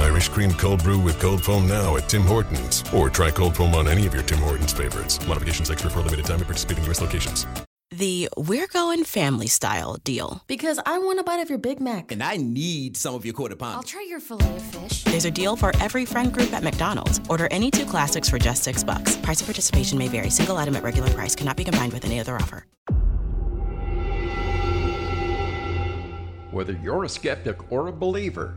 Irish cream cold brew with cold foam now at Tim Hortons. Or try cold foam on any of your Tim Hortons favorites. Modifications extra for a limited time at participating U.S. locations. The We're Going Family Style deal. Because I want a bite of your Big Mac. And I need some of your quarter pound. I'll try your filet of fish. There's a deal for every friend group at McDonald's. Order any two classics for just six bucks. Price of participation may vary. Single item at regular price cannot be combined with any other offer. Whether you're a skeptic or a believer,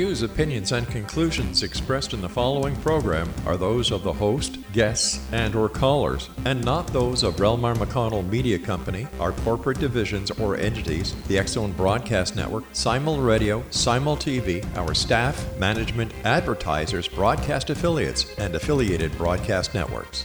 Views, opinions, and conclusions expressed in the following program are those of the host, guests, and or callers, and not those of Relmar McConnell Media Company, our corporate divisions or entities, the X Zone Broadcast Network, Simul Radio, Simul TV, our staff, management, advertisers, broadcast affiliates, and affiliated broadcast networks.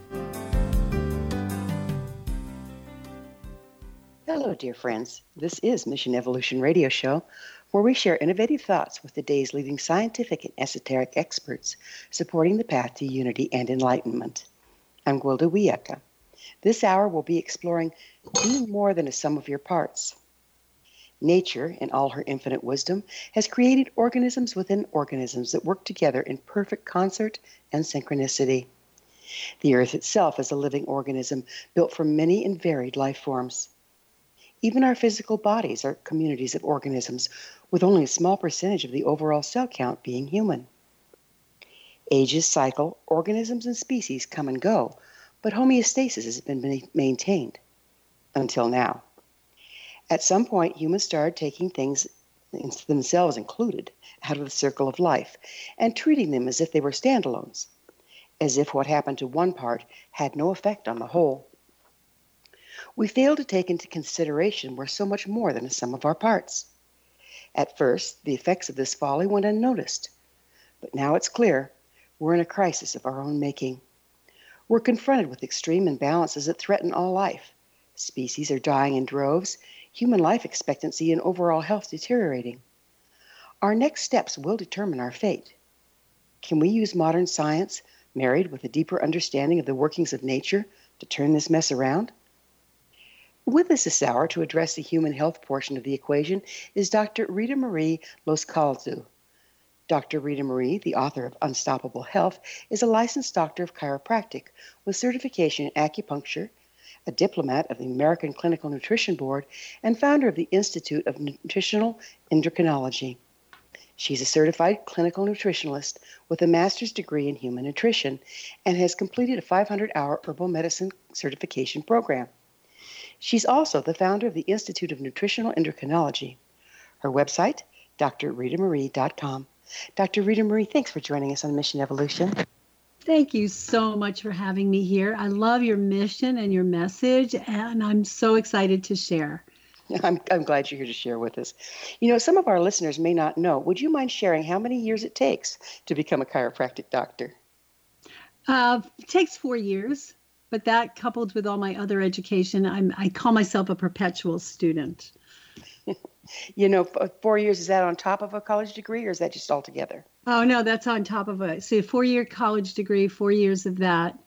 Dear friends. This is Mission Evolution Radio Show, where we share innovative thoughts with the day's leading scientific and esoteric experts supporting the path to unity and enlightenment. I'm Gwilda Wiyaka. This hour we'll be exploring being more than a sum of your parts. Nature, in all her infinite wisdom, has created organisms within organisms that work together in perfect concert and synchronicity. The earth itself is a living organism built from many and varied life forms. Even our physical bodies are communities of organisms, with only a small percentage of the overall cell count being human. Ages cycle, organisms and species come and go, but homeostasis has been maintained until now. At some point, humans started taking things, themselves included, out of the circle of life and treating them as if they were standalones, as if what happened to one part had no effect on the whole. We fail to take into consideration we're so much more than a sum of our parts. At first, the effects of this folly went unnoticed, but now it's clear we're in a crisis of our own making. We're confronted with extreme imbalances that threaten all life. Species are dying in droves, human life expectancy and overall health deteriorating. Our next steps will determine our fate. Can we use modern science, married with a deeper understanding of the workings of nature, to turn this mess around? With us this hour to address the human health portion of the equation is Dr. Ritamarie Loscalzo. Dr. Ritamarie, the author of Unstoppable Health, is a licensed doctor of chiropractic with certification in acupuncture, a diplomat of the American Clinical Nutrition Board, and founder of the Institute of Nutritional Endocrinology. She's a certified clinical nutritionalist with a master's degree in human nutrition and has completed a 500 hour herbal medicine certification program. She's also the founder of the Institute of Nutritional Endocrinology. Her website, drritamarie.com. Dr. Ritamarie, thanks for joining us on Mission Evolution. Thank you so much for having me here. I love your mission and your message, and I'm so excited to share. I'm, I'm glad you're here to share with us. You know, some of our listeners may not know. Would you mind sharing how many years it takes to become a chiropractic doctor? Uh, it takes four years but that coupled with all my other education, I'm, I call myself a perpetual student. you know, four years, is that on top of a college degree or is that just all together? Oh, no, that's on top of a, so four year college degree, four years of that,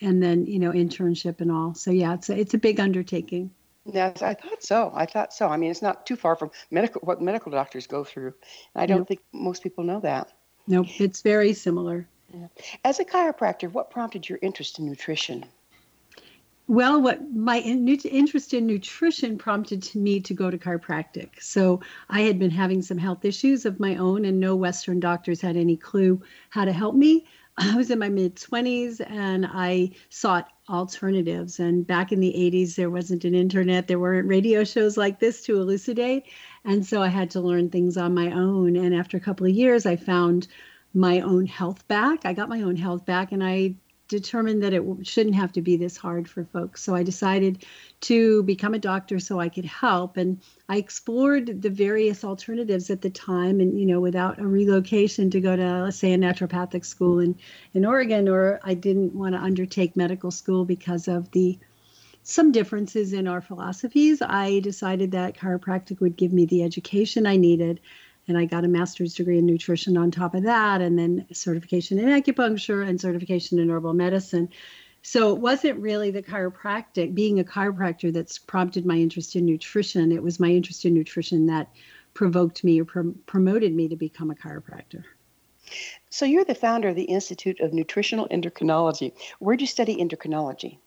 and then, you know, internship and all. So yeah, it's a, it's a big undertaking. Yes, I thought so. I thought so. I mean, it's not too far from medical what medical doctors go through. I don't nope. think most people know that. Nope, it's very similar. Yeah. As a chiropractor, what prompted your interest in nutrition? Well, what my interest in nutrition prompted me to go to chiropractic. So I had been having some health issues of my own, and no Western doctors had any clue how to help me. I was in my mid 20s and I sought alternatives. And back in the 80s, there wasn't an internet, there weren't radio shows like this to elucidate. And so I had to learn things on my own. And after a couple of years, I found my own health back. I got my own health back and I determined that it shouldn't have to be this hard for folks. So I decided to become a doctor so I could help. And I explored the various alternatives at the time. And, you know, without a relocation to go to, let's say, a naturopathic school in, in Oregon, or I didn't want to undertake medical school because of the some differences in our philosophies, I decided that chiropractic would give me the education I needed and I got a master's degree in nutrition on top of that, and then certification in acupuncture and certification in herbal medicine. So it wasn't really the chiropractic, being a chiropractor, that's prompted my interest in nutrition. It was my interest in nutrition that provoked me or pr- promoted me to become a chiropractor. So you're the founder of the Institute of Nutritional Endocrinology. Where do you study endocrinology?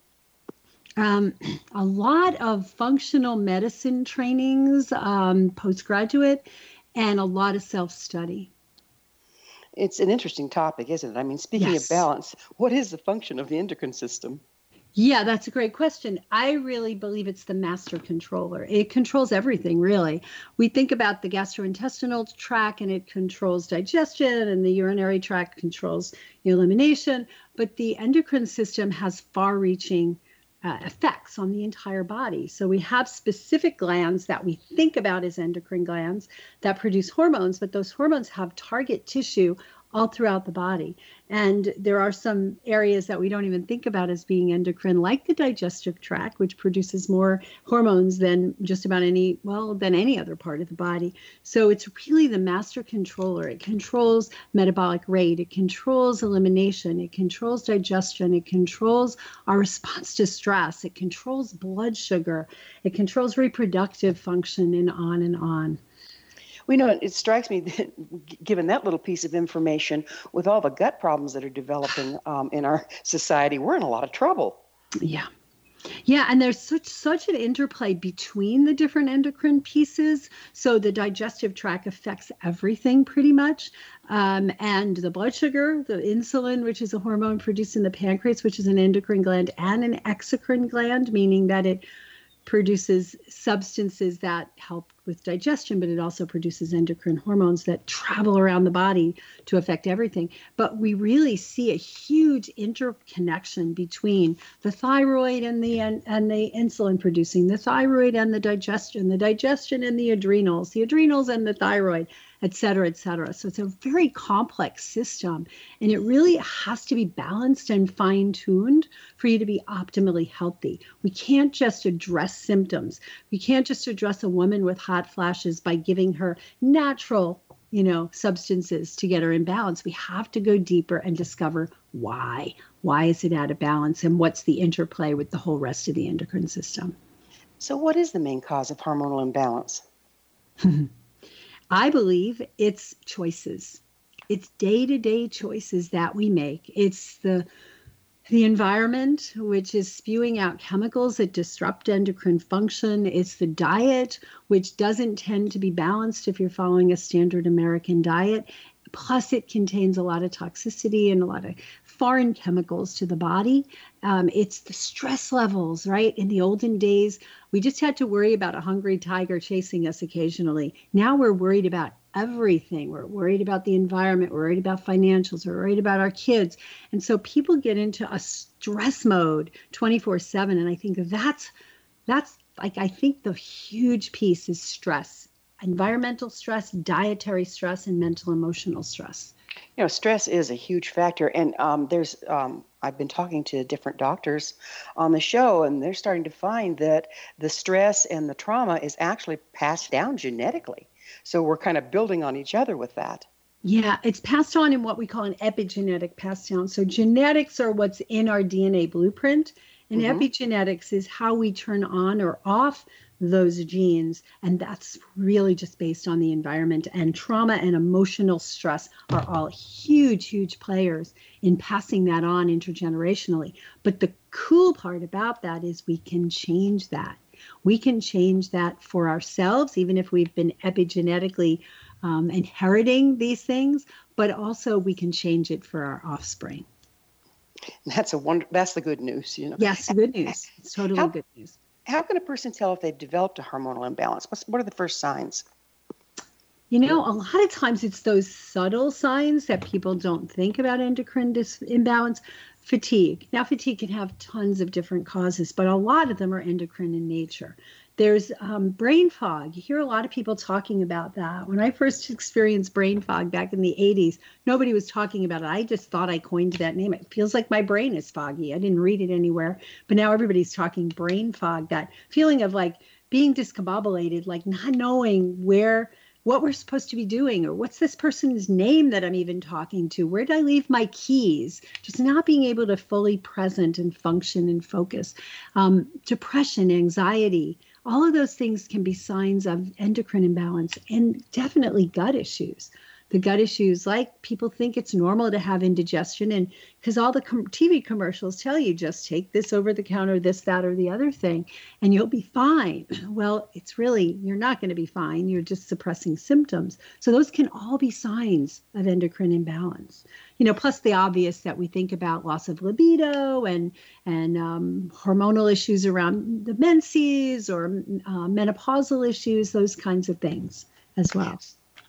Um, a lot of functional medicine trainings, um, postgraduate, and a lot of self study. It's an interesting topic, isn't it? I mean, speaking yes. of balance, what is the function of the endocrine system? Yeah, that's a great question. I really believe it's the master controller. It controls everything, really. We think about the gastrointestinal tract and it controls digestion, and the urinary tract controls elimination. But the endocrine system has far reaching uh, effects on the entire body. So we have specific glands that we think about as endocrine glands that produce hormones, but those hormones have target tissue all throughout the body. And there are some areas that we don't even think about as being endocrine, like the digestive tract, which produces more hormones than just about any, well, than any other part of the body. So it's really the master controller. It controls metabolic rate, it controls elimination, it controls digestion, it controls our response to stress, it controls blood sugar, it controls reproductive function, and on and on. We know it strikes me that given that little piece of information, with all the gut problems that are developing um, in our society, we're in a lot of trouble. Yeah. Yeah, and there's such such an interplay between the different endocrine pieces. So the digestive tract affects everything pretty much, um, and the blood sugar, the insulin, which is a hormone produced in the pancreas, which is an endocrine gland, and an exocrine gland, meaning that it produces substances that help with digestion, but it also produces endocrine hormones that travel around the body to affect everything. But we really see a huge interconnection between the thyroid and the and, and the insulin producing, the thyroid and the digestion, the digestion and the adrenals, the adrenals and the thyroid et cetera, et cetera. So it's a very complex system, and it really has to be balanced and fine tuned for you to be optimally healthy. We can't just address symptoms. We can't just address a woman with hot flashes by giving her natural you know substances to get her in balance we have to go deeper and discover why why is it out of balance and what's the interplay with the whole rest of the endocrine system so what is the main cause of hormonal imbalance I believe it's choices. It's day-to-day choices that we make. It's the the environment, which is spewing out chemicals that disrupt endocrine function. It's the diet, which doesn't tend to be balanced if you're following a standard American diet. Plus, it contains a lot of toxicity and a lot of foreign chemicals to the body. Um, it's the stress levels, right? In the olden days, we just had to worry about a hungry tiger chasing us occasionally. Now we're worried about everything. We're worried about the environment. We're worried about financials. We're worried about our kids. And so people get into a stress mode 24 7. And I think that's, that's like, I think the huge piece is stress environmental stress, dietary stress, and mental emotional stress you know stress is a huge factor and um, there's um, i've been talking to different doctors on the show and they're starting to find that the stress and the trauma is actually passed down genetically so we're kind of building on each other with that yeah, it's passed on in what we call an epigenetic pass down. So genetics are what's in our DNA blueprint, and mm-hmm. epigenetics is how we turn on or off those genes. And that's really just based on the environment. And trauma and emotional stress are all huge, huge players in passing that on intergenerationally. But the cool part about that is we can change that. We can change that for ourselves, even if we've been epigenetically um, inheriting these things, but also we can change it for our offspring. That's a wonder. That's the good news, you know. Yes, good news. It's totally How, good news how can a person tell if they've developed a hormonal imbalance? What's, what are the first signs? You know, a lot of times it's those subtle signs that people don't think about endocrine dis- imbalance. Fatigue. Now, fatigue can have tons of different causes, but a lot of them are endocrine in nature. There's um, brain fog. You hear a lot of people talking about that. When I first experienced brain fog back in the 80s, nobody was talking about it. I just thought I coined that name. It feels like my brain is foggy. I didn't read it anywhere, but now everybody's talking brain fog, that feeling of like being discombobulated, like not knowing where what we're supposed to be doing or what's this person's name that I'm even talking to? Where did I leave my keys? Just not being able to fully present and function and focus. Um, depression, anxiety, all of those things can be signs of endocrine imbalance and definitely gut issues the gut issues like people think it's normal to have indigestion. And because all the com- tv commercials tell you just take this over the counter this that or the other thing and you'll be fine. Well it's really you're not going to be fine. You're just suppressing symptoms. So those can all be signs of endocrine imbalance. You know plus the obvious that we think about loss of libido and and um, hormonal issues around the menses or uh, menopausal issues those kinds of things as well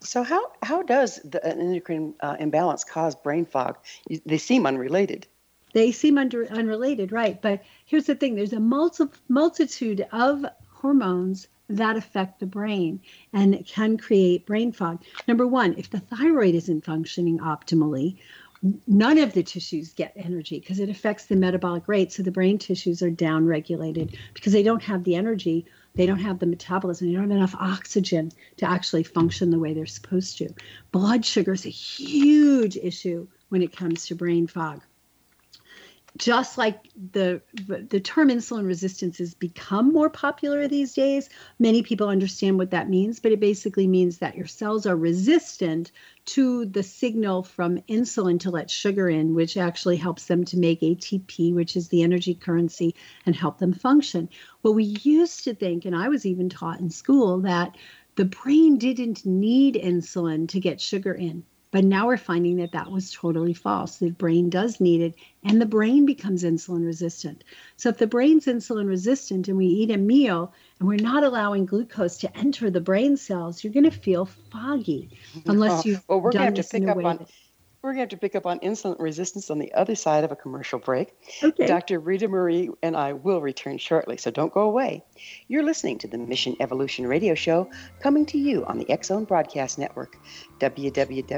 so how how does the endocrine uh, imbalance cause brain fog? They seem unrelated. They seem under, unrelated, right? But here's the thing: there's a multi, multitude of hormones that affect the brain and can create brain fog. Number one, if the thyroid isn't functioning optimally, none of the tissues get energy because it affects the metabolic rate. So the brain tissues are downregulated because they don't have the energy they don't have the metabolism, they don't have enough oxygen to actually function the way they're supposed to. Blood sugar is a huge issue when it comes to brain fog just like the the term insulin resistance has become more popular these days many people understand what that means but it basically means that your cells are resistant to the signal from insulin to let sugar in which actually helps them to make ATP which is the energy currency and help them function. Well we used to think and I was even taught in school that the brain didn't need insulin to get sugar in But now we're finding that that was totally false. The brain does need it, and the brain becomes insulin resistant. So if the brain's insulin resistant and we eat a meal and we're not allowing glucose to enter the brain cells, you're going to feel foggy unless Oh, you've well, we're done going to have this to in pick up on we're going to have to pick up on insulin resistance on the other side of a commercial break. Okay. Dr. Ritamarie and I will return shortly, so don't go away. You're listening to the Mission Evolution Radio Show coming to you on the X Zone Broadcast Network, www.xzbn.net.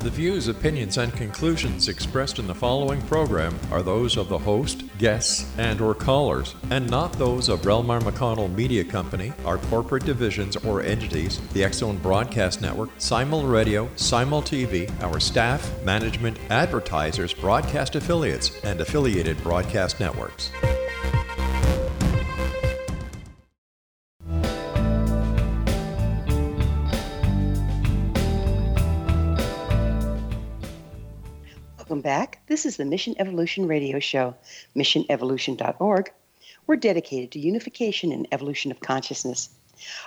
The views, opinions, and conclusions expressed in the following program are those of the host, guests, and or callers, and not those of Relmar McConnell Media Company, our corporate divisions or entities, the X Zone Broadcast Network, Simul Radio, Simul TV, our staff, management, advertisers, broadcast affiliates, and affiliated broadcast networks. This is the Mission Evolution Radio Show, missionevolution.org. We're dedicated to unification and evolution of consciousness.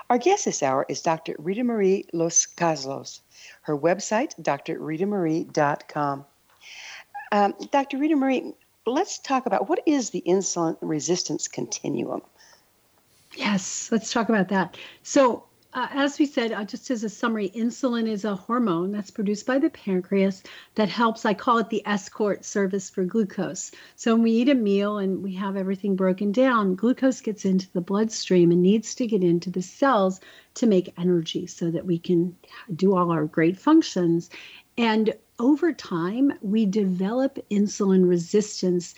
Our guest this hour is Dr. Ritamarie Los Caslos. Her website, drritamarie.com. Um, Dr. Ritamarie, let's talk about what is the insulin resistance continuum? Yes, let's talk about that. So, uh, as we said, uh, just as a summary, insulin is a hormone that's produced by the pancreas that helps, I call it the escort service for glucose. So, when we eat a meal and we have everything broken down, glucose gets into the bloodstream and needs to get into the cells to make energy so that we can do all our great functions. And over time, we develop insulin resistance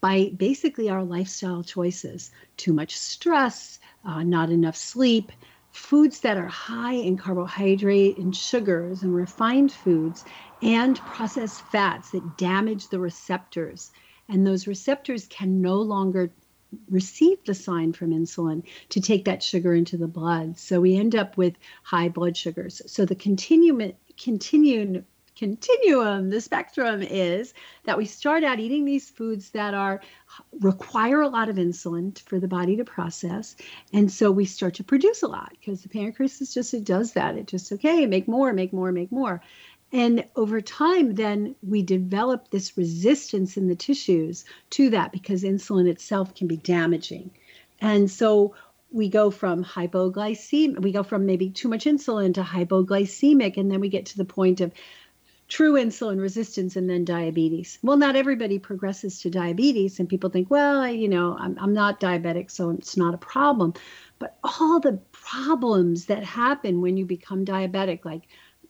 by basically our lifestyle choices too much stress, uh, not enough sleep, foods that are high in carbohydrate and sugars and refined foods, and processed fats that damage the receptors. And those receptors can no longer receive the sign from insulin to take that sugar into the blood. So we end up with high blood sugars. So the continuum, continuum continuum, the spectrum is that we start out eating these foods that are require a lot of insulin for the body to process, and so we start to produce a lot because the pancreas is just it does that. It just okay, make more, make more, make more. And over time, then we develop this resistance in the tissues to that because insulin itself can be damaging. And so we go from hypoglycemic, we go from maybe too much insulin to hypoglycemic, and then we get to the point of true insulin resistance and then diabetes. Well, not everybody progresses to diabetes, and people think, well, you know, I'm, I'm not diabetic, so it's not a problem. But all the problems that happen when you become diabetic, like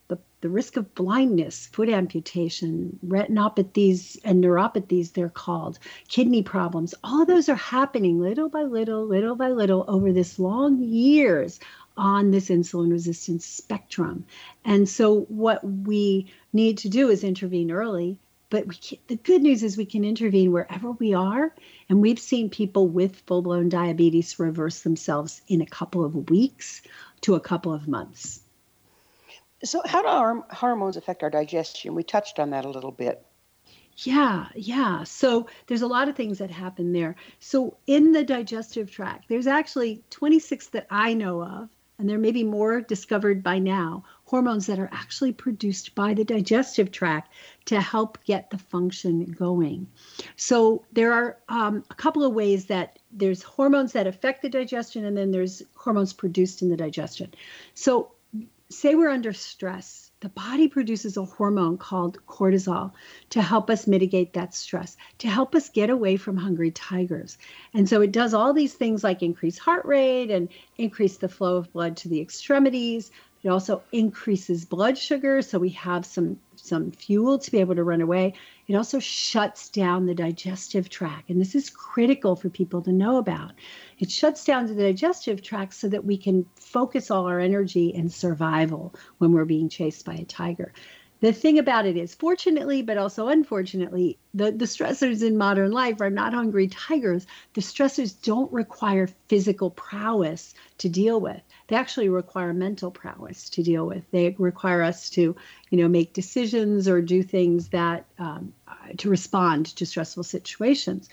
the, the risk of blindness, foot amputation, retinopathies and neuropathies, they're called, kidney problems, all those are happening little by little, little by little over this long years on this insulin resistance spectrum. And so, what we need to do is intervene early. But can, the good news is we can intervene wherever we are. And we've seen people with full blown diabetes reverse themselves in a couple of weeks to a couple of months. So, how do our hormones affect our digestion? We touched on that a little bit. Yeah, yeah. So there's a lot of things that happen there. So in the digestive tract, there's actually 26 that I know of, and there may be more discovered by now, hormones that are actually produced by the digestive tract to help get the function going. So there are um, a couple of ways that there's hormones that affect the digestion, and then there's hormones produced in the digestion. So say we're under stress, the body produces a hormone called cortisol to help us mitigate that stress, to help us get away from hungry tigers. And so it does all these things like increase heart rate and increase the flow of blood to the extremities. It also increases blood sugar, so we have some some fuel to be able to run away. It also shuts down the digestive tract, and this is critical for people to know about. It shuts down the digestive tract so that we can focus all our energy in survival when we're being chased by a tiger. The thing about it is, fortunately, but also unfortunately, the, the stressors in modern life are not hungry tigers. The stressors don't require physical prowess to deal with. They actually require mental prowess to deal with. They require us to, you know, make decisions or do things that um, to respond to stressful situations.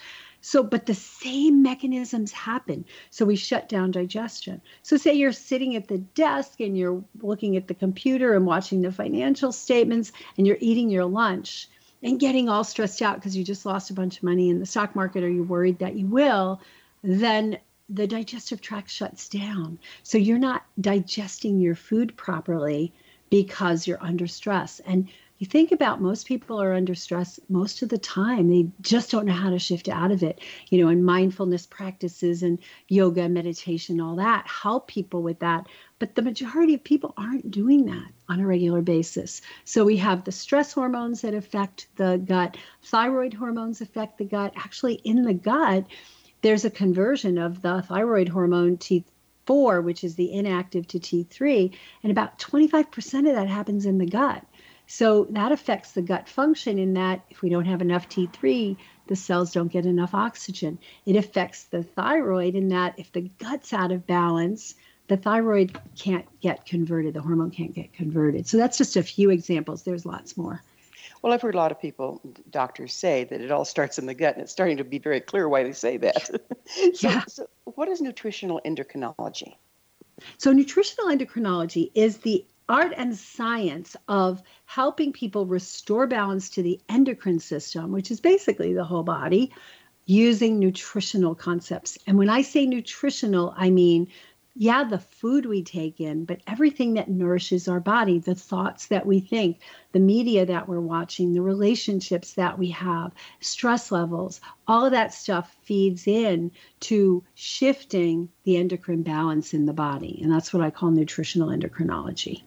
So, but the same mechanisms happen. So we shut down digestion. So, say you're sitting at the desk and you're looking at the computer and watching the financial statements and you're eating your lunch and getting all stressed out because you just lost a bunch of money in the stock market or you're worried that you will, then the digestive tract shuts down. So you're not digesting your food properly because you're under stress. And you think about most people are under stress most of the time. They just don't know how to shift out of it you know and mindfulness practices and yoga meditation all that help people with that. But the majority of people aren't doing that on a regular basis. So we have the stress hormones that affect the gut. Thyroid hormones affect the gut. Actually in the gut there's a conversion of the thyroid hormone T4 which is the inactive to T3 and about 25% of that happens in the gut so that affects the gut function in that if we don't have enough T3, the cells don't get enough oxygen. It affects the thyroid in that if the gut's out of balance, the thyroid can't get converted, the hormone can't get converted. So that's just a few examples. There's lots more. Well, I've heard a lot of people, doctors say that it all starts in the gut, and it's starting to be very clear why they say that. so, yeah. so, what is nutritional endocrinology? So, nutritional endocrinology is the art and science of helping people restore balance to the endocrine system, which is basically the whole body, using nutritional concepts. And when I say nutritional, I mean yeah, the food we take in, but everything that nourishes our body, the thoughts that we think, the media that we're watching, the relationships that we have, stress levels, all of that stuff feeds in to shifting the endocrine balance in the body. And that's what I call nutritional endocrinology.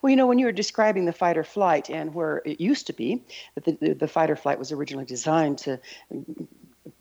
Well, you know, when you were describing the fight or flight and where it used to be, that the, the, fight or flight was originally designed to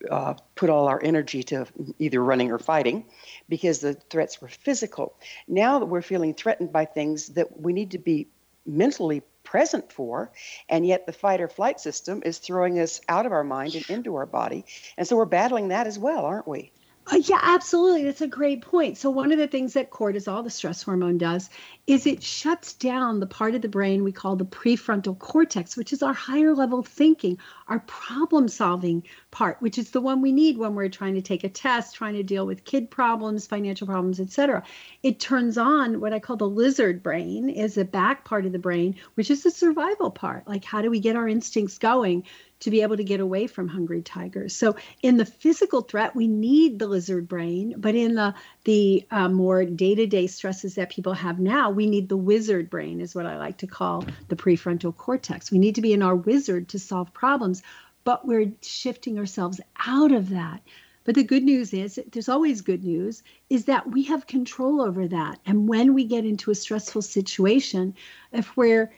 uh, put all our energy to either running or fighting because the threats were physical. Now that we're feeling threatened by things that we need to be mentally present for, and yet the fight or flight system is throwing us out of our mind and into our body. And so we're battling that as well, aren't we? Uh, yeah, absolutely. That's a great point. So, one of the things that cortisol, the stress hormone, does is it shuts down the part of the brain we call the prefrontal cortex, which is our higher level thinking, our problem solving part, which is the one we need when we're trying to take a test, trying to deal with kid problems, financial problems, etc. It turns on what I call the lizard brain, is the back part of the brain, which is the survival part. Like, how do we get our instincts going? To be able to get away from hungry tigers. So in the physical threat, we need the lizard brain, but in the the uh, more day-to-day stresses that people have now, we need the wizard brain, is what I like to call the prefrontal cortex. We need to be in our wizard to solve problems, but we're shifting ourselves out of that. But the good news is, there's always good news, is that we have control over that. And when we get into a stressful situation, if we're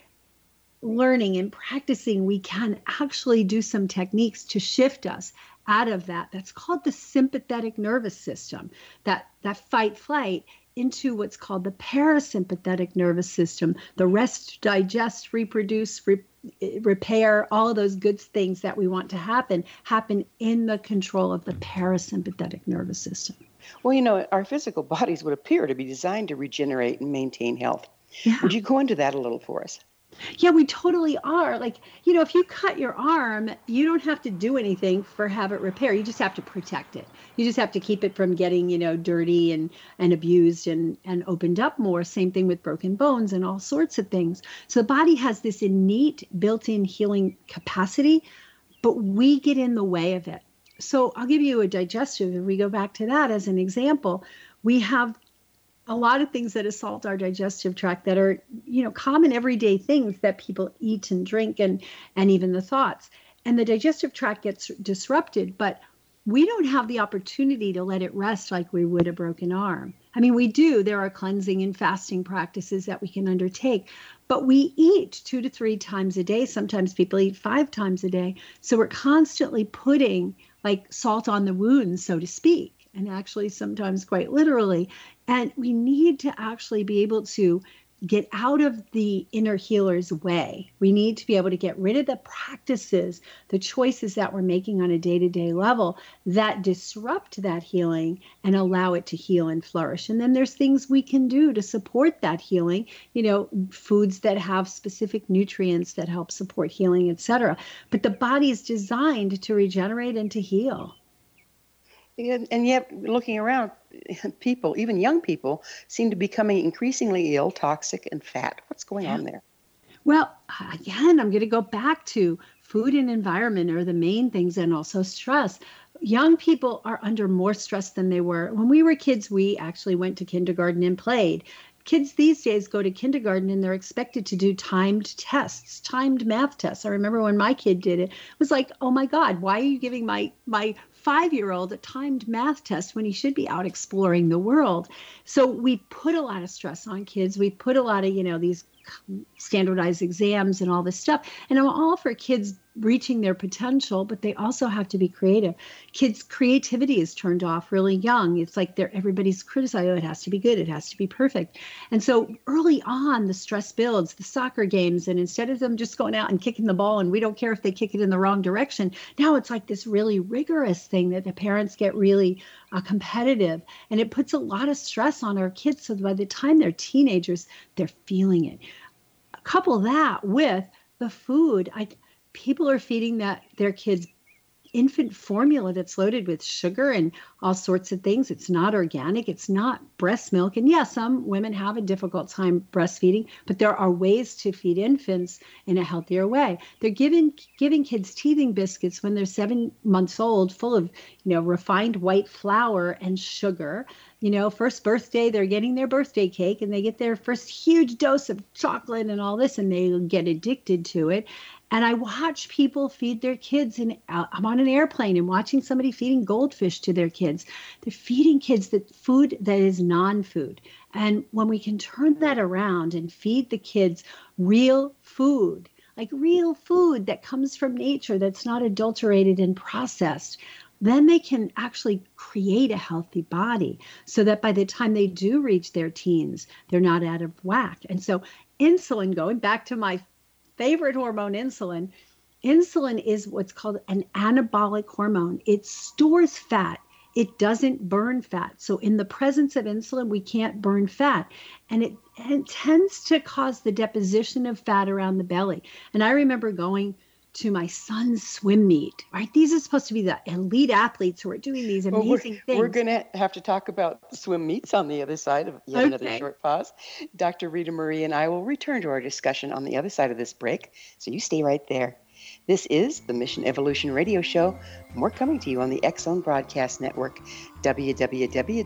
learning and practicing, we can actually do some techniques to shift us out of that. That's called the sympathetic nervous system, that, that fight flight into what's called the parasympathetic nervous system, the rest, digest, reproduce, re- repair, all of those good things that we want to happen, happen in the control of the parasympathetic nervous system. Well, you know, our physical bodies would appear to be designed to regenerate and maintain health. Yeah. Would you go into that a little for us? Yeah, we totally are. Like, you know, if you cut your arm, you don't have to do anything for have it repair. You just have to protect it. You just have to keep it from getting, you know, dirty and and abused and and opened up more. Same thing with broken bones and all sorts of things. So the body has this innate built-in healing capacity, but we get in the way of it. So I'll give you a digestive. If we go back to that as an example, we have a lot of things that assault our digestive tract that are you know common everyday things that people eat and drink and and even the thoughts. And the digestive tract gets disrupted but we don't have the opportunity to let it rest like we would a broken arm. I mean we do. There are cleansing and fasting practices that we can undertake but we eat two to three times a day. Sometimes people eat five times a day. So we're constantly putting like salt on the wound so to speak and actually sometimes quite literally. And we need to actually be able to get out of the inner healer's way. We need to be able to get rid of the practices, the choices that we're making on a day to day level that disrupt that healing and allow it to heal and flourish. And then there's things we can do to support that healing, you know, foods that have specific nutrients that help support healing, etc. But the body is designed to regenerate and to heal. And yet, looking around, people, even young people, seem to be becoming increasingly ill, toxic, and fat. What's going on there? Well, again, I'm going to go back to food and environment are the main things, and also stress. Young people are under more stress than they were. When we were kids, we actually went to kindergarten and played kids these days go to kindergarten and they're expected to do timed tests timed math tests i remember when my kid did it it was like oh my god why are you giving my my five year old a timed math test when he should be out exploring the world. So we put a lot of stress on kids. We put a lot of you know these standardized exams and all this stuff. And I'm all for kids reaching their potential, but they also have to be creative. Kids' creativity is turned off really young. It's like they're everybody's criticizing, oh, it has to be good, it has to be perfect. And so early on, the stress builds, the soccer games, and instead of them just going out and kicking the ball, and we don't care if they kick it in the wrong direction, now it's like this really rigorous thing that the parents get really uh, competitive. And it puts a lot of stress on our kids. So by the time they're teenagers, they're feeling it. Couple that with the food. I, people are feeding that their kids infant formula that's loaded with sugar and all sorts of things. It's not organic, it's not breast milk. And yes, yeah, some women have a difficult time breastfeeding, but there are ways to feed infants in a healthier way. They're giving giving kids teething biscuits when they're 7 months old full of, you know, refined white flour and sugar. You know, first birthday, they're getting their birthday cake and they get their first huge dose of chocolate and all this and they get addicted to it and I watch people feed their kids. And uh, I'm on an airplane and watching somebody feeding goldfish to their kids. They're feeding kids that food that is non-food. And when we can turn that around and feed the kids real food, like real food that comes from nature, that's not adulterated and processed, then they can actually create a healthy body so that by the time they do reach their teens, they're not out of whack. And so, insulin, going back to my favorite hormone, insulin, insulin is what's called an anabolic hormone. It stores fat. It doesn't burn fat. So, in the presence of insulin, we can't burn fat. And it, it tends to cause the deposition of fat around the belly. And I remember going to my son's swim meet, right? These are supposed to be the elite athletes who are doing these amazing well, we're, things. We're going to have to talk about swim meets on the other side of yet okay. another short pause. Dr. Ritamarie and I will return to our discussion on the other side of this break, so you stay right there. This is the Mission Evolution Radio Show, we're coming to you on the Zone Broadcast Network, www.xzbn.net.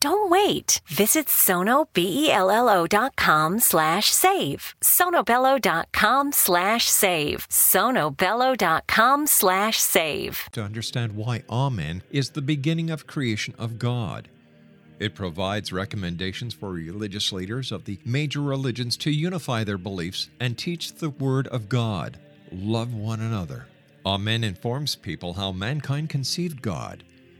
Don't wait. Visit sonobello.com slash save. sonobello.com slash save. sonobello.com slash save. To understand why Amen is the beginning of creation of God. It provides recommendations for religious leaders of the major religions to unify their beliefs and teach the Word of God. Love one another. Amen informs people how mankind conceived God.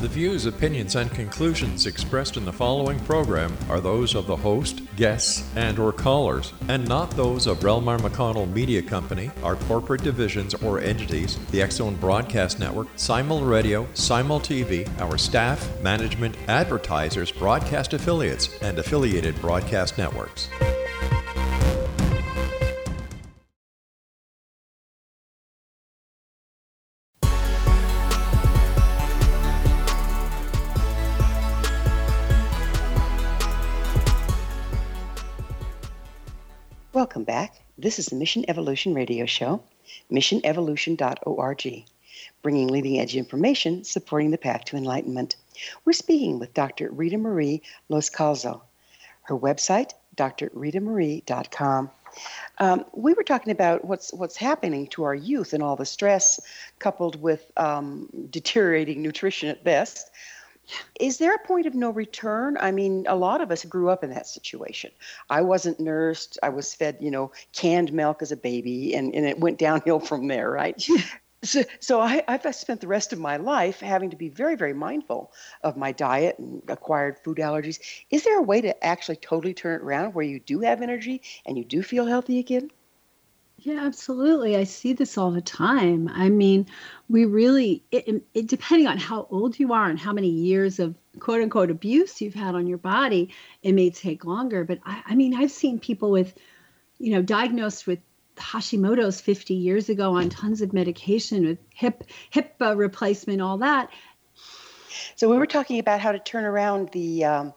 The views, opinions, and conclusions expressed in the following program are those of the host, guests, and or callers, and not those of Relmar McConnell Media Company, our corporate divisions or entities, the X Zone Broadcast Network, Simul Radio, Simul TV, our staff, management, advertisers, broadcast affiliates, and affiliated broadcast networks. Welcome back. This is the Mission Evolution Radio Show, missionevolution.org, bringing leading edge information supporting the path to enlightenment. We're speaking with Dr. Ritamarie Los Loscalzo. Her website, drritamarie.com. Um, we were talking about what's what's happening to our youth and all the stress coupled with um, deteriorating nutrition at best. Is there a point of no return? I mean, a lot of us grew up in that situation. I wasn't nursed. I was fed, you know, canned milk as a baby, and, and it went downhill from there, right? Hmm. so, so I, I've spent the rest of my life having to be very, very mindful of my diet and acquired food allergies. Is there a way to actually totally turn it around where you do have energy and you do feel healthy again? Yeah, absolutely. I see this all the time. I mean, we really, it, it, depending on how old you are and how many years of quote unquote abuse you've had on your body, it may take longer. But I, I mean, I've seen people with, you know, diagnosed with Hashimoto's 50 years ago on tons of medication with hip hip replacement, all that. So we were talking about how to turn around the um,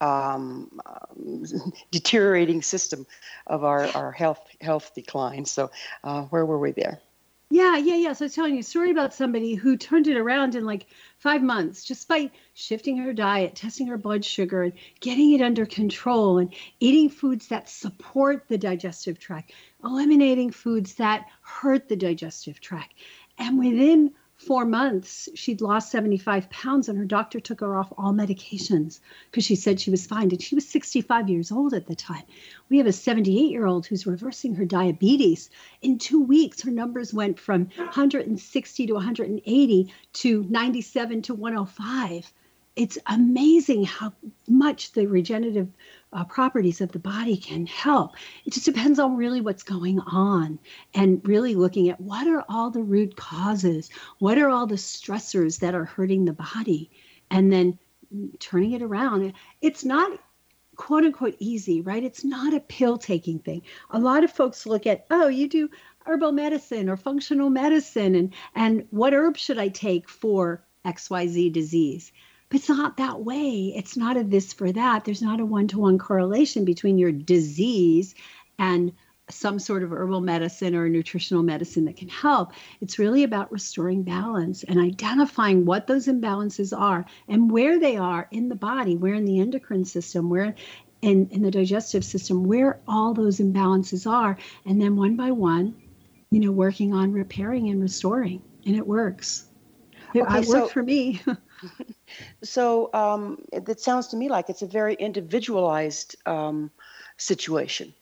um, deteriorating system of our, our health health decline. So uh, where were we there? Yeah, yeah, yeah. So I was telling you a story about somebody who turned it around in like five months just by shifting her diet, testing her blood sugar, and getting it under control, and eating foods that support the digestive tract, eliminating foods that hurt the digestive tract. And within four months, she'd lost 75 pounds, and her doctor took her off all medications because she said she was fine. And she was 65 years old at the time. We have a 78 year old who's reversing her diabetes. In two weeks, her numbers went from 160 to 180 to 97 to 105 it's amazing how much the regenerative uh, properties of the body can help. It just depends on really what's going on and really looking at what are all the root causes, what are all the stressors that are hurting the body, and then turning it around. It's not quote unquote easy, right? It's not a pill taking thing. A lot of folks look at, oh, you do herbal medicine or functional medicine, and, and what herb should I take for XYZ disease? But it's not that way. It's not a this for that. There's not a one to one correlation between your disease and some sort of herbal medicine or nutritional medicine that can help. It's really about restoring balance and identifying what those imbalances are and where they are in the body, where in the endocrine system, where in, in the digestive system, where all those imbalances are. And then one by one, you know, working on repairing and restoring. And it works. It, okay, it worked for me. so um, it, it, sounds to me like it's a very individualized um, situation.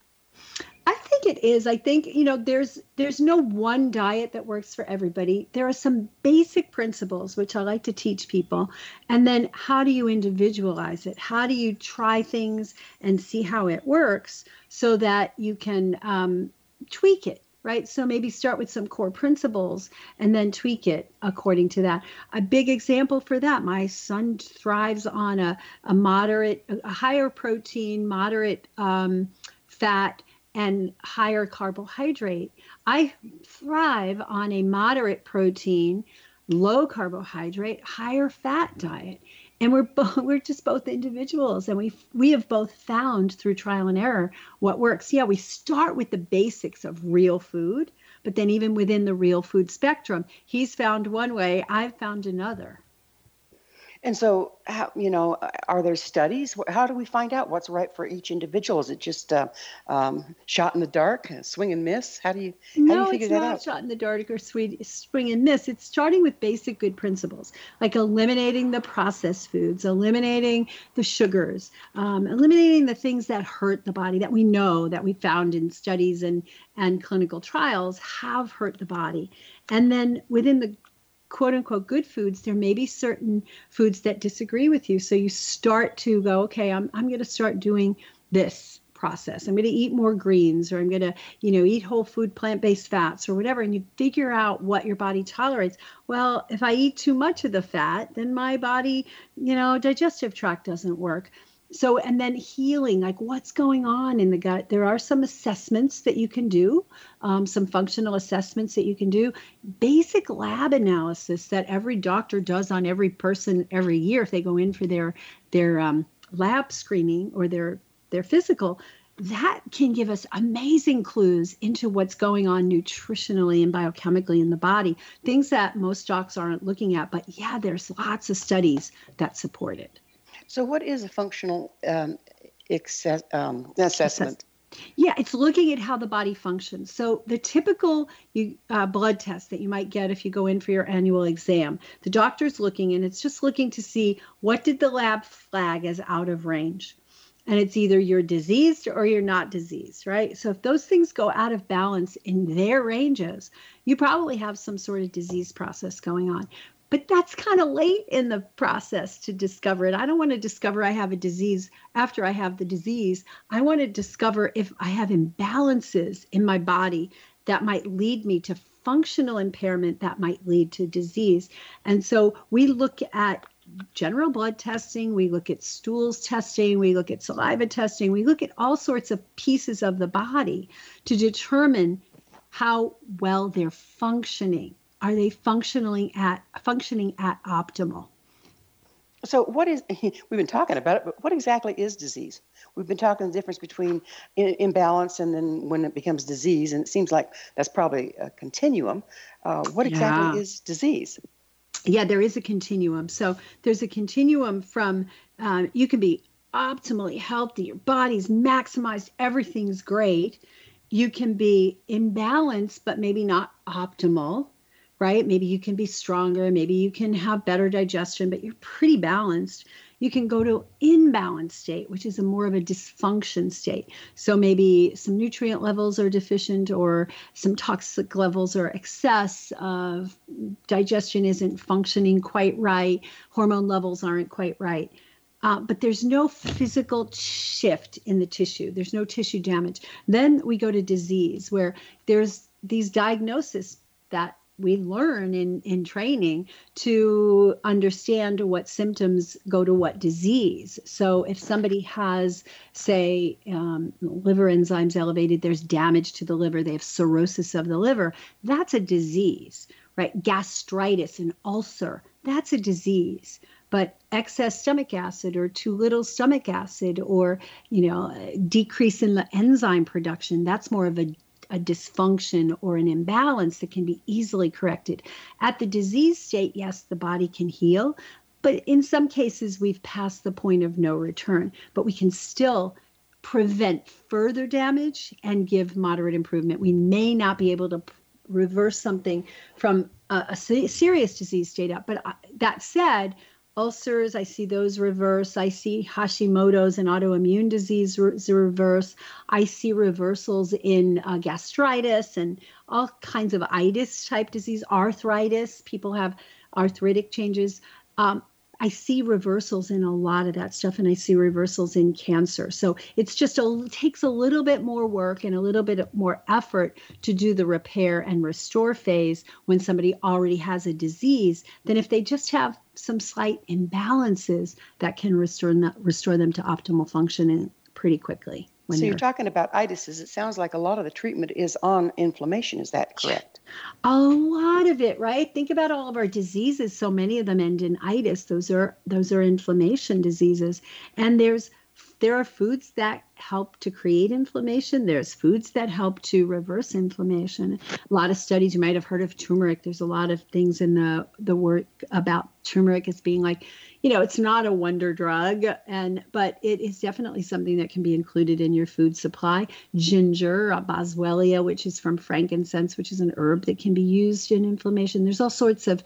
I think it is. I think you know there's there's no one diet that works for everybody. There are some basic principles which I like to teach people, and then how do you individualize it? How do you try things and see how it works so that you can um, tweak it right? So maybe start with some core principles and then tweak it according to that. A big example for that, my son thrives on a, a moderate, a higher protein, moderate um, fat, and higher carbohydrate. I thrive on a moderate protein, low carbohydrate, higher fat diet and we're both we're just both individuals and we we have both found through trial and error what works. Yeah we start with the basics of real food but then even within the real food spectrum he's found one way i've found another and so, how, you know, are there studies? How do we find out what's right for each individual? Is it just uh, um, shot in the dark, swing and miss? How do you how no, do you figure that out? No, it's not shot in the dark or swing and miss. It's starting with basic good principles, like eliminating the processed foods, eliminating the sugars, um, eliminating the things that hurt the body that we know that we found in studies and and clinical trials have hurt the body, and then within the quote unquote good foods, there may be certain foods that disagree with you. So you start to go, okay, I'm, I'm going to start doing this process. I'm going to eat more greens or I'm going to, you know, eat whole food plant-based fats or whatever and you figure out what your body tolerates. Well, if I eat too much of the fat, then my body, you know, digestive tract doesn't work so and then healing like what's going on in the gut there are some assessments that you can do um, some functional assessments that you can do basic lab analysis that every doctor does on every person every year if they go in for their their um, lab screening or their their physical that can give us amazing clues into what's going on nutritionally and biochemically in the body, things that most docs aren't looking at. But yeah, there's lots of studies that support it. So, what is a functional um, access, um, assessment? Yeah, it's looking at how the body functions. So the typical you, uh, blood test that you might get if you go in for your annual exam, the doctor's looking and it's just looking to see what did the lab flag as out of range and it's either you're diseased or you're not diseased, right? So if those things go out of balance in their ranges, you probably have some sort of disease process going on. But that's kind of late in the process to discover it. I don't want to discover I have a disease after I have the disease. I want to discover if I have imbalances in my body that might lead me to functional impairment that might lead to disease. And so we look at general blood testing, we look at stools testing, we look at saliva testing, we look at all sorts of pieces of the body to determine how well they're functioning. Are they functioning at functioning at optimal? So, what is we've been talking about it, but what exactly is disease? We've been talking the difference between imbalance and then when it becomes disease, and it seems like that's probably a continuum. Uh, what exactly yeah. is disease? yeah, there is a continuum. So there's a continuum from um, you can be optimally healthy, your body's maximized, everything's great. You can be imbalanced, but maybe not optimal, right? Maybe you can be stronger, maybe you can have better digestion, but you're pretty balanced you can go to imbalanced state, which is a more of a dysfunction state. So maybe some nutrient levels are deficient or some toxic levels or excess of digestion isn't functioning quite right, hormone levels aren't quite right. Uh, but there's no physical shift in the tissue. There's no tissue damage. Then we go to disease, where there's these diagnoses that we learn in, in training to understand what symptoms go to what disease. So, if somebody has, say, um, liver enzymes elevated, there's damage to the liver, they have cirrhosis of the liver, that's a disease, right? Gastritis, an ulcer, that's a disease. But excess stomach acid or too little stomach acid or, you know, decrease in the enzyme production, that's more of a a dysfunction or an imbalance that can be easily corrected. At the disease state, yes, the body can heal, but in some cases, we've passed the point of no return, but we can still prevent further damage and give moderate improvement. We may not be able to reverse something from a, a serious disease state up, but uh, that said, ulcers, I see those reverse. I see Hashimoto's and autoimmune disease re- reverse. I see reversals in uh, gastritis and all kinds of itis type disease, arthritis. People have arthritic changes. Um, I see reversals in a lot of that stuff, and I see reversals in cancer. So it's just a takes a little bit more work and a little bit more effort to do the repair and restore phase when somebody already has a disease than if they just have some slight imbalances that can restore restore them to optimal function pretty quickly. so you're talking about itises. It sounds like a lot of the treatment is on inflammation. Is that correct? A lot of it, right? Think about all of our diseases. So many of them end in itis. Those are those are inflammation diseases. And there's there are foods that help to create inflammation. There's foods that help to reverse inflammation. A lot of studies you might have heard of turmeric. There's a lot of things in the the work about turmeric as being like, you know, it's not a wonder drug, and but it is definitely something that can be included in your food supply. Ginger, uh, boswellia, which is from frankincense, which is an herb that can be used in inflammation. There's all sorts of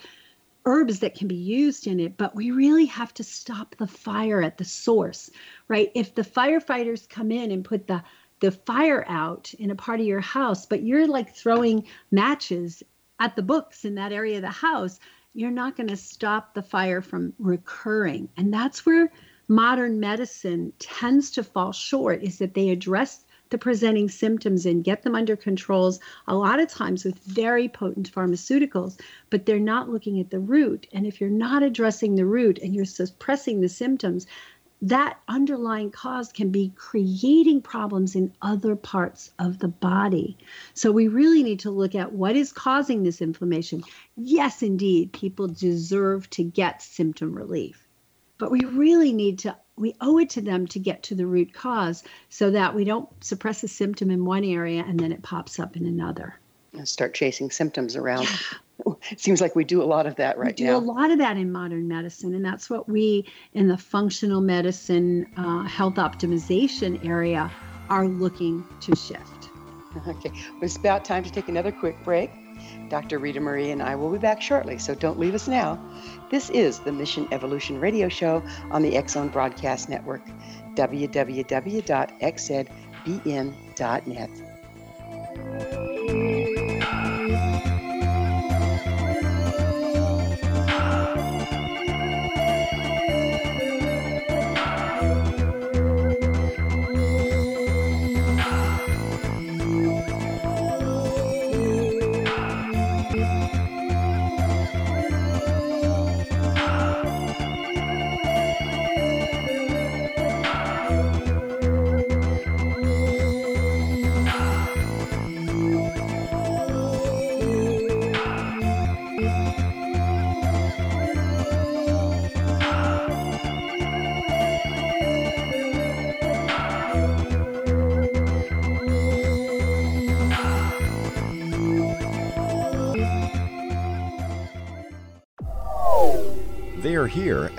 herbs that can be used in it, but we really have to stop the fire at the source, right? If the firefighters come in and put the the fire out in a part of your house, but you're like throwing matches at the books in that area of the house, you're not going to stop the fire from recurring. And that's where modern medicine tends to fall short is that they address the presenting symptoms and get them under controls a lot of times with very potent pharmaceuticals but they're not looking at the root and if you're not addressing the root and you're suppressing the symptoms that underlying cause can be creating problems in other parts of the body. So we really need to look at what is causing this inflammation. Yes, indeed, people deserve to get symptom relief, but we really need to we owe it to them to get to the root cause so that we don't suppress a symptom in one area and then it pops up in another. And start chasing symptoms around. Yeah. It seems like we do a lot of that right we do now. a lot of that in modern medicine, and that's what we in the functional medicine uh, health optimization area are looking to shift. Okay, well, it's about time to take another quick break. Dr. Ritamarie and I will be back shortly, so don't leave us now. This is the Mission Evolution Radio Show on the Zone Broadcast Network, www.xzbn.net.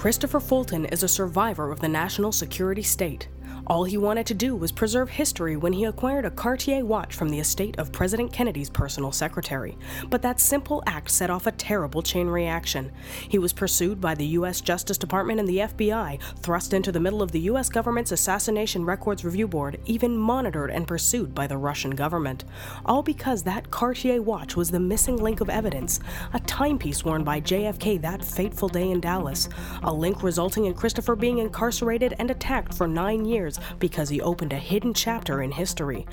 Christopher Fulton is a survivor of the national security state. All he wanted to do was preserve history when he acquired a Cartier watch from the estate of President Kennedy's personal secretary. But that simple act set off a terrible chain reaction. He was pursued by the U.S. Justice Department and the FBI, thrust into the middle of the U.S. government's Assassination Records Review Board, even monitored and pursued by the Russian government. All because that Cartier watch was the missing link of evidence, a timepiece worn by JFK that fateful day in Dallas, a link resulting in Christopher being incarcerated and attacked for nine years because he opened a hidden chapter in history.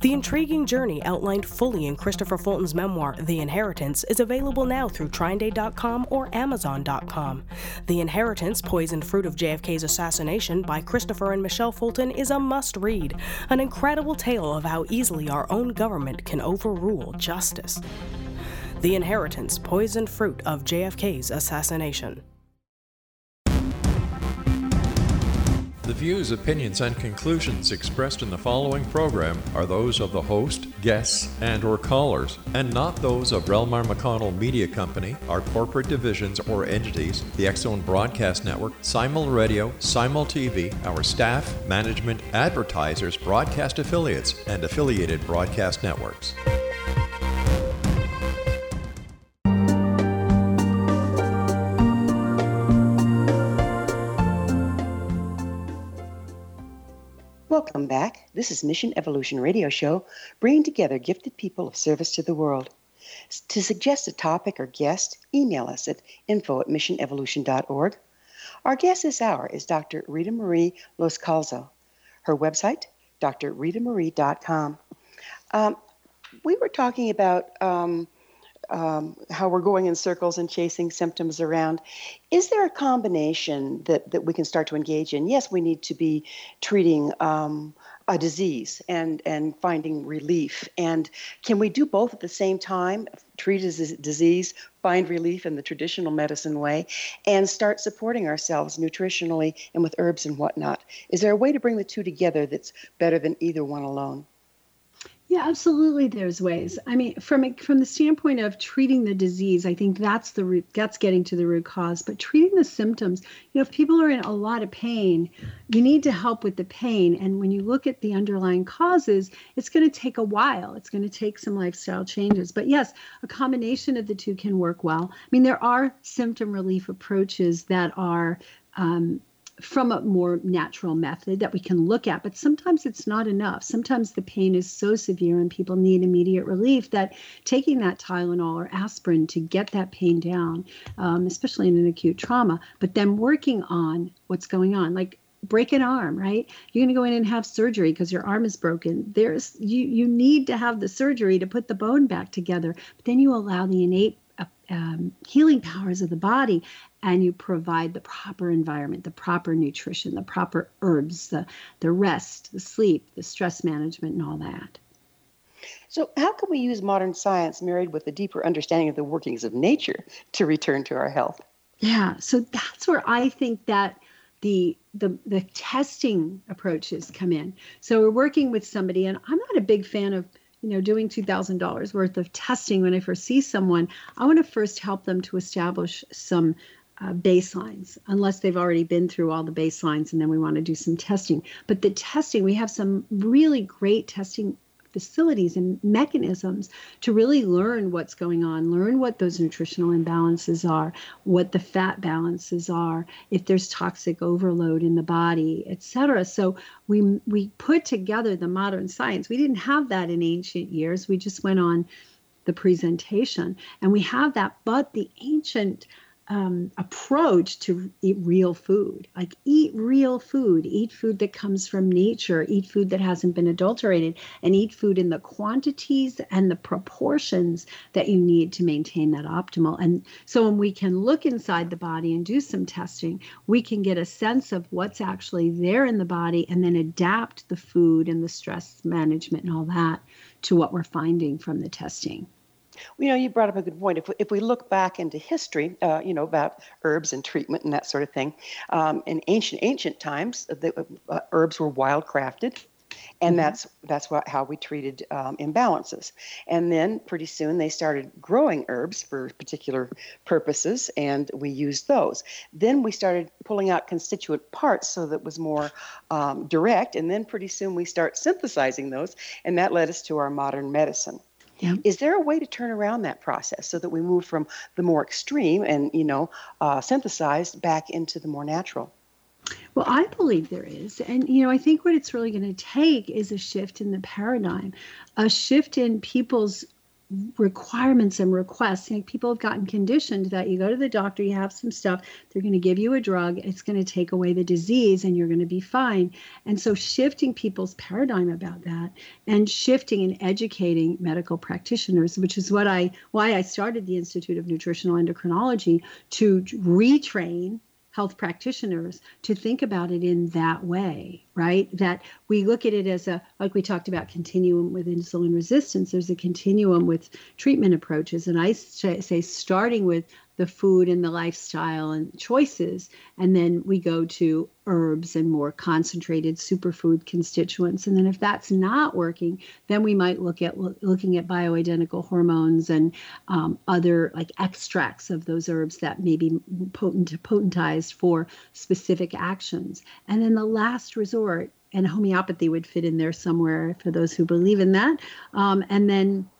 The intriguing journey outlined fully in Christopher Fulton's memoir, The Inheritance, is available now through TrineDay.com or Amazon.com. The Inheritance, Poisoned Fruit of JFK's Assassination by Christopher and Michelle Fulton is a must read, an incredible tale of how easily our own government can overrule justice. The Inheritance, Poisoned Fruit of JFK's Assassination. The views, opinions, and conclusions expressed in the following program are those of the host, guests, and or callers, and not those of Relmar McConnell Media Company, our corporate divisions or entities, the X Zone Broadcast Network, Simul Radio, Simul TV, our staff, management, advertisers, broadcast affiliates, and affiliated broadcast networks. Welcome back. This is Mission Evolution Radio Show, bringing together gifted people of service to the world. To suggest a topic or guest, email us at info at missionevolution.org. Our guest this hour is Dr. Ritamarie Los Calzo. Her website, drritamarie.com. Um, we were talking about um, um, how we're going in circles and chasing symptoms around. Is there a combination that, that we can start to engage in? Yes, we need to be treating um, a disease and, and finding relief. And can we do both at the same time? Treat a disease, find relief in the traditional medicine way, and start supporting ourselves nutritionally and with herbs and whatnot. Is there a way to bring the two together that's better than either one alone? Yeah, absolutely. There's ways. I mean, from a, from the standpoint of treating the disease, I think that's the root. That's getting to the root cause. But treating the symptoms, you know, if people are in a lot of pain, you need to help with the pain. And when you look at the underlying causes, it's going to take a while. It's going to take some lifestyle changes. But yes, a combination of the two can work well. I mean, there are symptom relief approaches that are um, from a more natural method that we can look at. But sometimes it's not enough. Sometimes the pain is so severe and people need immediate relief that taking that Tylenol or aspirin to get that pain down, um, especially in an acute trauma, but then working on what's going on. Like break an arm right you're going to go in and have surgery because your arm is broken there's you you need to have the surgery to put the bone back together but then you allow the innate uh, um, healing powers of the body and you provide the proper environment, the proper nutrition, the proper herbs, the, the rest, the sleep, the stress management, and all that. So, how can we use modern science married with a deeper understanding of the workings of nature to return to our health? Yeah, so that's where I think that the the the testing approaches come in. So we're working with somebody, and I'm not a big fan of you know doing $2000 worth of testing when i first see someone i want to first help them to establish some uh, baselines, unless they've already been through all the baselines, and then we want to do some testing. But the testing, we have some really great testing facilities and mechanisms to really learn what's going on, learn what those nutritional imbalances are, what the fat balances are, if there's toxic overload in the body, etc. So we we put together the modern science. We didn't have that in ancient years. We just went on the presentation and we have that but the ancient um, approach to eat real food. Like eat real food, eat food that comes from nature, eat food that hasn't been adulterated, and eat food in the quantities and the proportions that you need to maintain that optimal. And so when we can look inside the body and do some testing, we can get a sense of what's actually there in the body and then adapt the food and the stress management and all that to what we're finding from the testing. You know, you brought up a good point. If we, if we look back into history, uh, you know, about herbs and treatment and that sort of thing, um, in ancient ancient times, the uh, herbs were wild crafted, and mm-hmm. that's that's what, how we treated um, imbalances. And then pretty soon they started growing herbs for particular purposes, and we used those. Then we started pulling out constituent parts so that was more um, direct, and then pretty soon we start synthesizing those, and that led us to our modern medicine. Yeah. Is there a way to turn around that process so that we move from the more extreme and you know uh, synthesized back into the more natural? Well, I believe there is. And, you know, I think what it's really going to take is a shift in the paradigm, a shift in people's requirements and requests. You know, people have gotten conditioned that you go to the doctor, you have some stuff, they're going to give you a drug, it's going to take away the disease, and you're going to be fine. And so, shifting people's paradigm about that, and shifting and educating medical practitioners, which is what I why I started the Institute of Nutritional Endocrinology to retrain health practitioners to think about it in that way, right? That we look at it as a, like we talked about, continuum with insulin resistance. There's a continuum with treatment approaches. And I say, starting with the food and the lifestyle and choices. And then we go to herbs and more concentrated superfood constituents. And then if that's not working, then we might look at looking at bioidentical hormones and um, other like extracts of those herbs that may be potent potentized for specific actions. And then the last resort, and homeopathy would fit in there somewhere for those who believe in that. Um, and then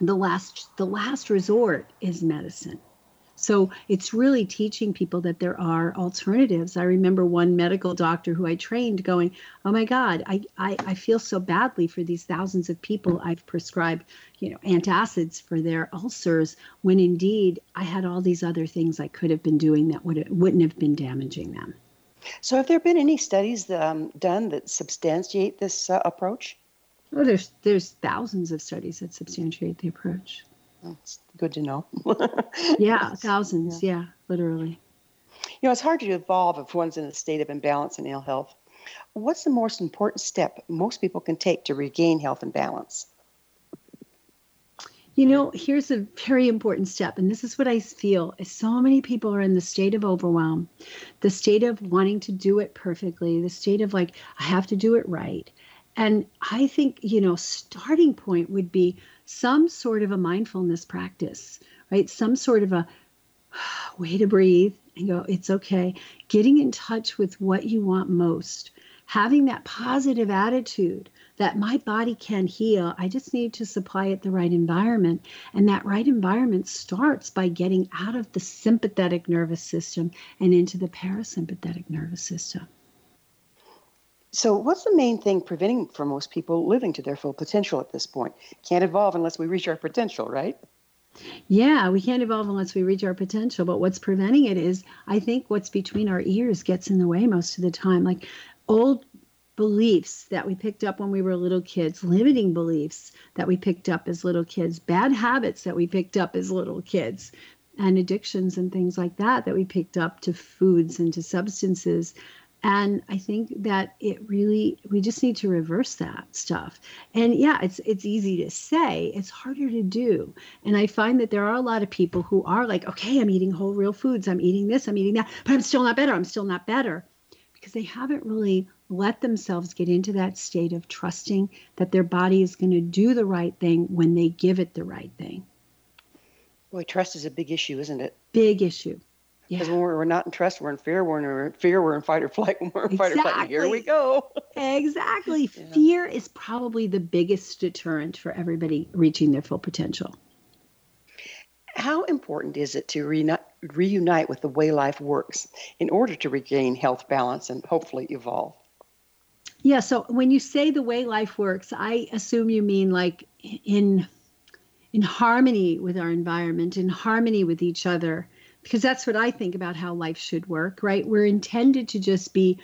the last the last resort is medicine so it's really teaching people that there are alternatives. I remember one medical doctor who I trained going, Oh my God, I, I, I feel so badly for these thousands of people I've prescribed, you know, antacids for their ulcers when indeed I had all these other things I could have been doing that would wouldn't have been damaging them. So have there been any studies um, done that substantiate this uh, approach? Oh, there's there's thousands of studies that substantiate the approach. That's good to know. yeah, thousands. Yeah. yeah, literally. You know, it's hard to evolve if one's in a state of imbalance and ill health. What's the most important step most people can take to regain health and balance? You know, here's a very important step, and this is what I feel: is so many people are in the state of overwhelm, the state of wanting to do it perfectly, the state of like I have to do it right, And I think, you know, starting point would be some sort of a mindfulness practice, right? Some sort of a way to breathe and go, it's okay. Getting in touch with what you want most, having that positive attitude that my body can heal. I just need to supply it the right environment. And that right environment starts by getting out of the sympathetic nervous system and into the parasympathetic nervous system. So, what's the main thing preventing for most people living to their full potential at this point? Can't evolve unless we reach our potential, right? Yeah, we can't evolve unless we reach our potential. But what's preventing it is, I think, what's between our ears gets in the way most of the time. Like old beliefs that we picked up when we were little kids, limiting beliefs that we picked up as little kids, bad habits that we picked up as little kids, and addictions and things like that that we picked up to foods and to substances. And I think that it really we just need to reverse that stuff. And yeah, it's it's easy to say, it's harder to do. And I find that there are a lot of people who are like, okay, I'm eating whole real foods, I'm eating this, I'm eating that, but I'm still not better, I'm still not better because they haven't really let themselves get into that state of trusting that their body is going to do the right thing when they give it the right thing. Boy, trust is a big issue, isn't it? Big issue. Because yeah. when we're, we're, not in trust, we're in fear. When we're in fear, we're in fight or flight. When we're in exactly. fight or flight, here we go. exactly. Yeah. Fear is probably the biggest deterrent for everybody reaching their full potential. How important is it to reunite, reunite with the way life works in order to regain health balance and hopefully evolve? Yeah, so when you say the way life works, I assume you mean like in in harmony with our environment, in harmony with each other, because that's what I think about how life should work, right? We're intended to just be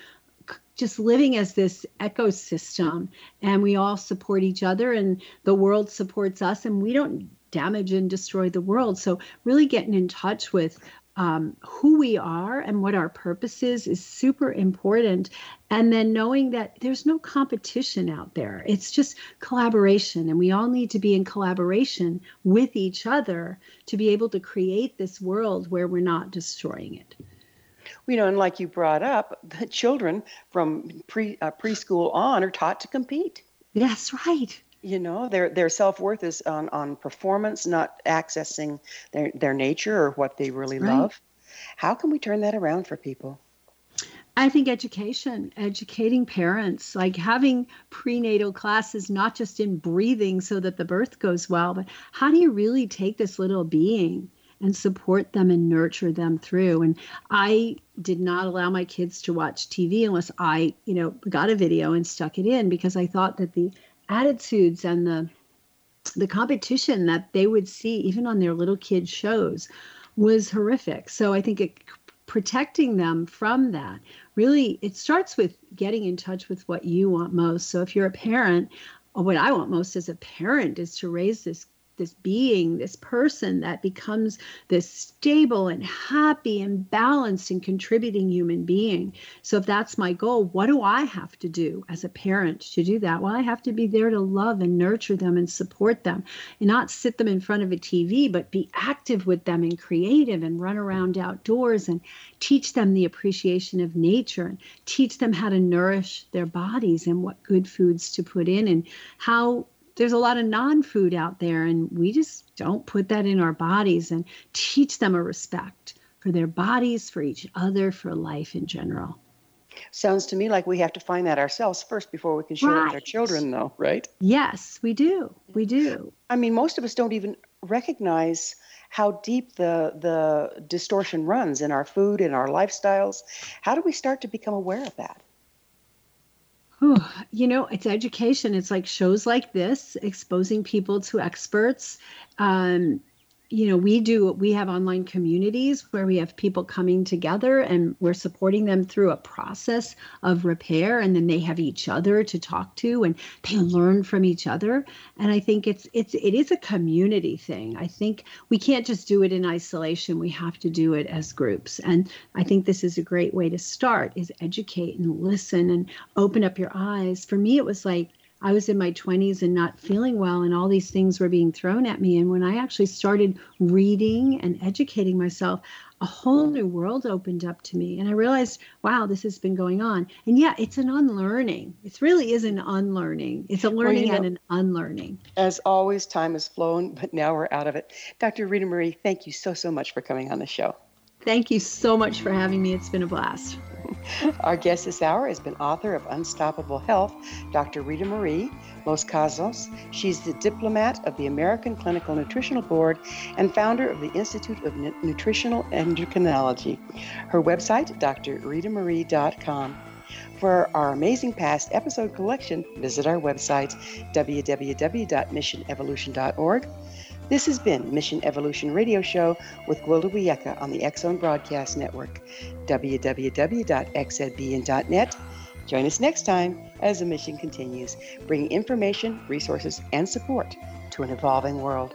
just living as this ecosystem and we all support each other and the world supports us and we don't damage and destroy the world. So really getting in touch with um, who we are and what our purpose is is super important. And then knowing that there's no competition out there, it's just collaboration. And we all need to be in collaboration with each other to be able to create this world where we're not destroying it. You know, and like you brought up, the children from pre uh, preschool on are taught to compete. That's right you know their their self-worth is on on performance not accessing their their nature or what they really right. love how can we turn that around for people I think education, educating parents, like having prenatal classes, not just in breathing so that the birth goes well, but how do you really take this little being and support them and nurture them through? And I did not allow my kids to watch TV unless I, you know, got a video and stuck it in because I thought that the attitudes and the the competition that they would see even on their little kid shows was horrific. So I think it, protecting them from that really it starts with getting in touch with what you want most. So if you're a parent, what I want most as a parent is to raise this this being, this person that becomes this stable and happy and balanced and contributing human being. So, if that's my goal, what do I have to do as a parent to do that? Well, I have to be there to love and nurture them and support them and not sit them in front of a TV, but be active with them and creative and run around outdoors and teach them the appreciation of nature and teach them how to nourish their bodies and what good foods to put in and how there's a lot of non-food out there and we just don't put that in our bodies and teach them a respect for their bodies for each other for life in general. Sounds to me like we have to find that ourselves first before we can share right. it with our children though right? Yes we do. We do. I mean most of us don't even recognize how deep the the distortion runs in our food in our lifestyles. How do we start to become aware of that you know, it's education. It's like shows like this, exposing people to experts. Um, you know, we do, we have online communities where we have people coming together and we're supporting them through a process of repair. And then they have each other to talk to and they learn from each other. And I think it's, it's, it is a community thing. I think we can't just do it in isolation. We have to do it as groups. And I think this is a great way to start is educate and listen and open up your eyes. For me, it was like, I was in my 20s and not feeling well, and all these things were being thrown at me. And when I actually started reading and educating myself, a whole new world opened up to me. And I realized, wow, this has been going on. And yeah, it's an unlearning. It really is an unlearning. It's a learning well, you know, and an unlearning. As always, time has flown, but now we're out of it. Dr. Ritamarie, thank you so, so much for coming on the show. Thank you so much for having me. It's been a blast. Our guest this hour has been author of Unstoppable Health, Dr. Ritamarie Los Cazos. She's the diplomat of the American Clinical Nutritional Board and founder of the Institute of Nutritional Endocrinology. Her website, drritamarie.com. For our amazing past episode collection, visit our website, www.missionevolution.org. This has been Mission Evolution Radio Show with Gwilda Wiyaka on the X Zone Broadcast Network, www.xzbn.net. Join us next time as the mission continues, bringing information, resources, and support to an evolving world.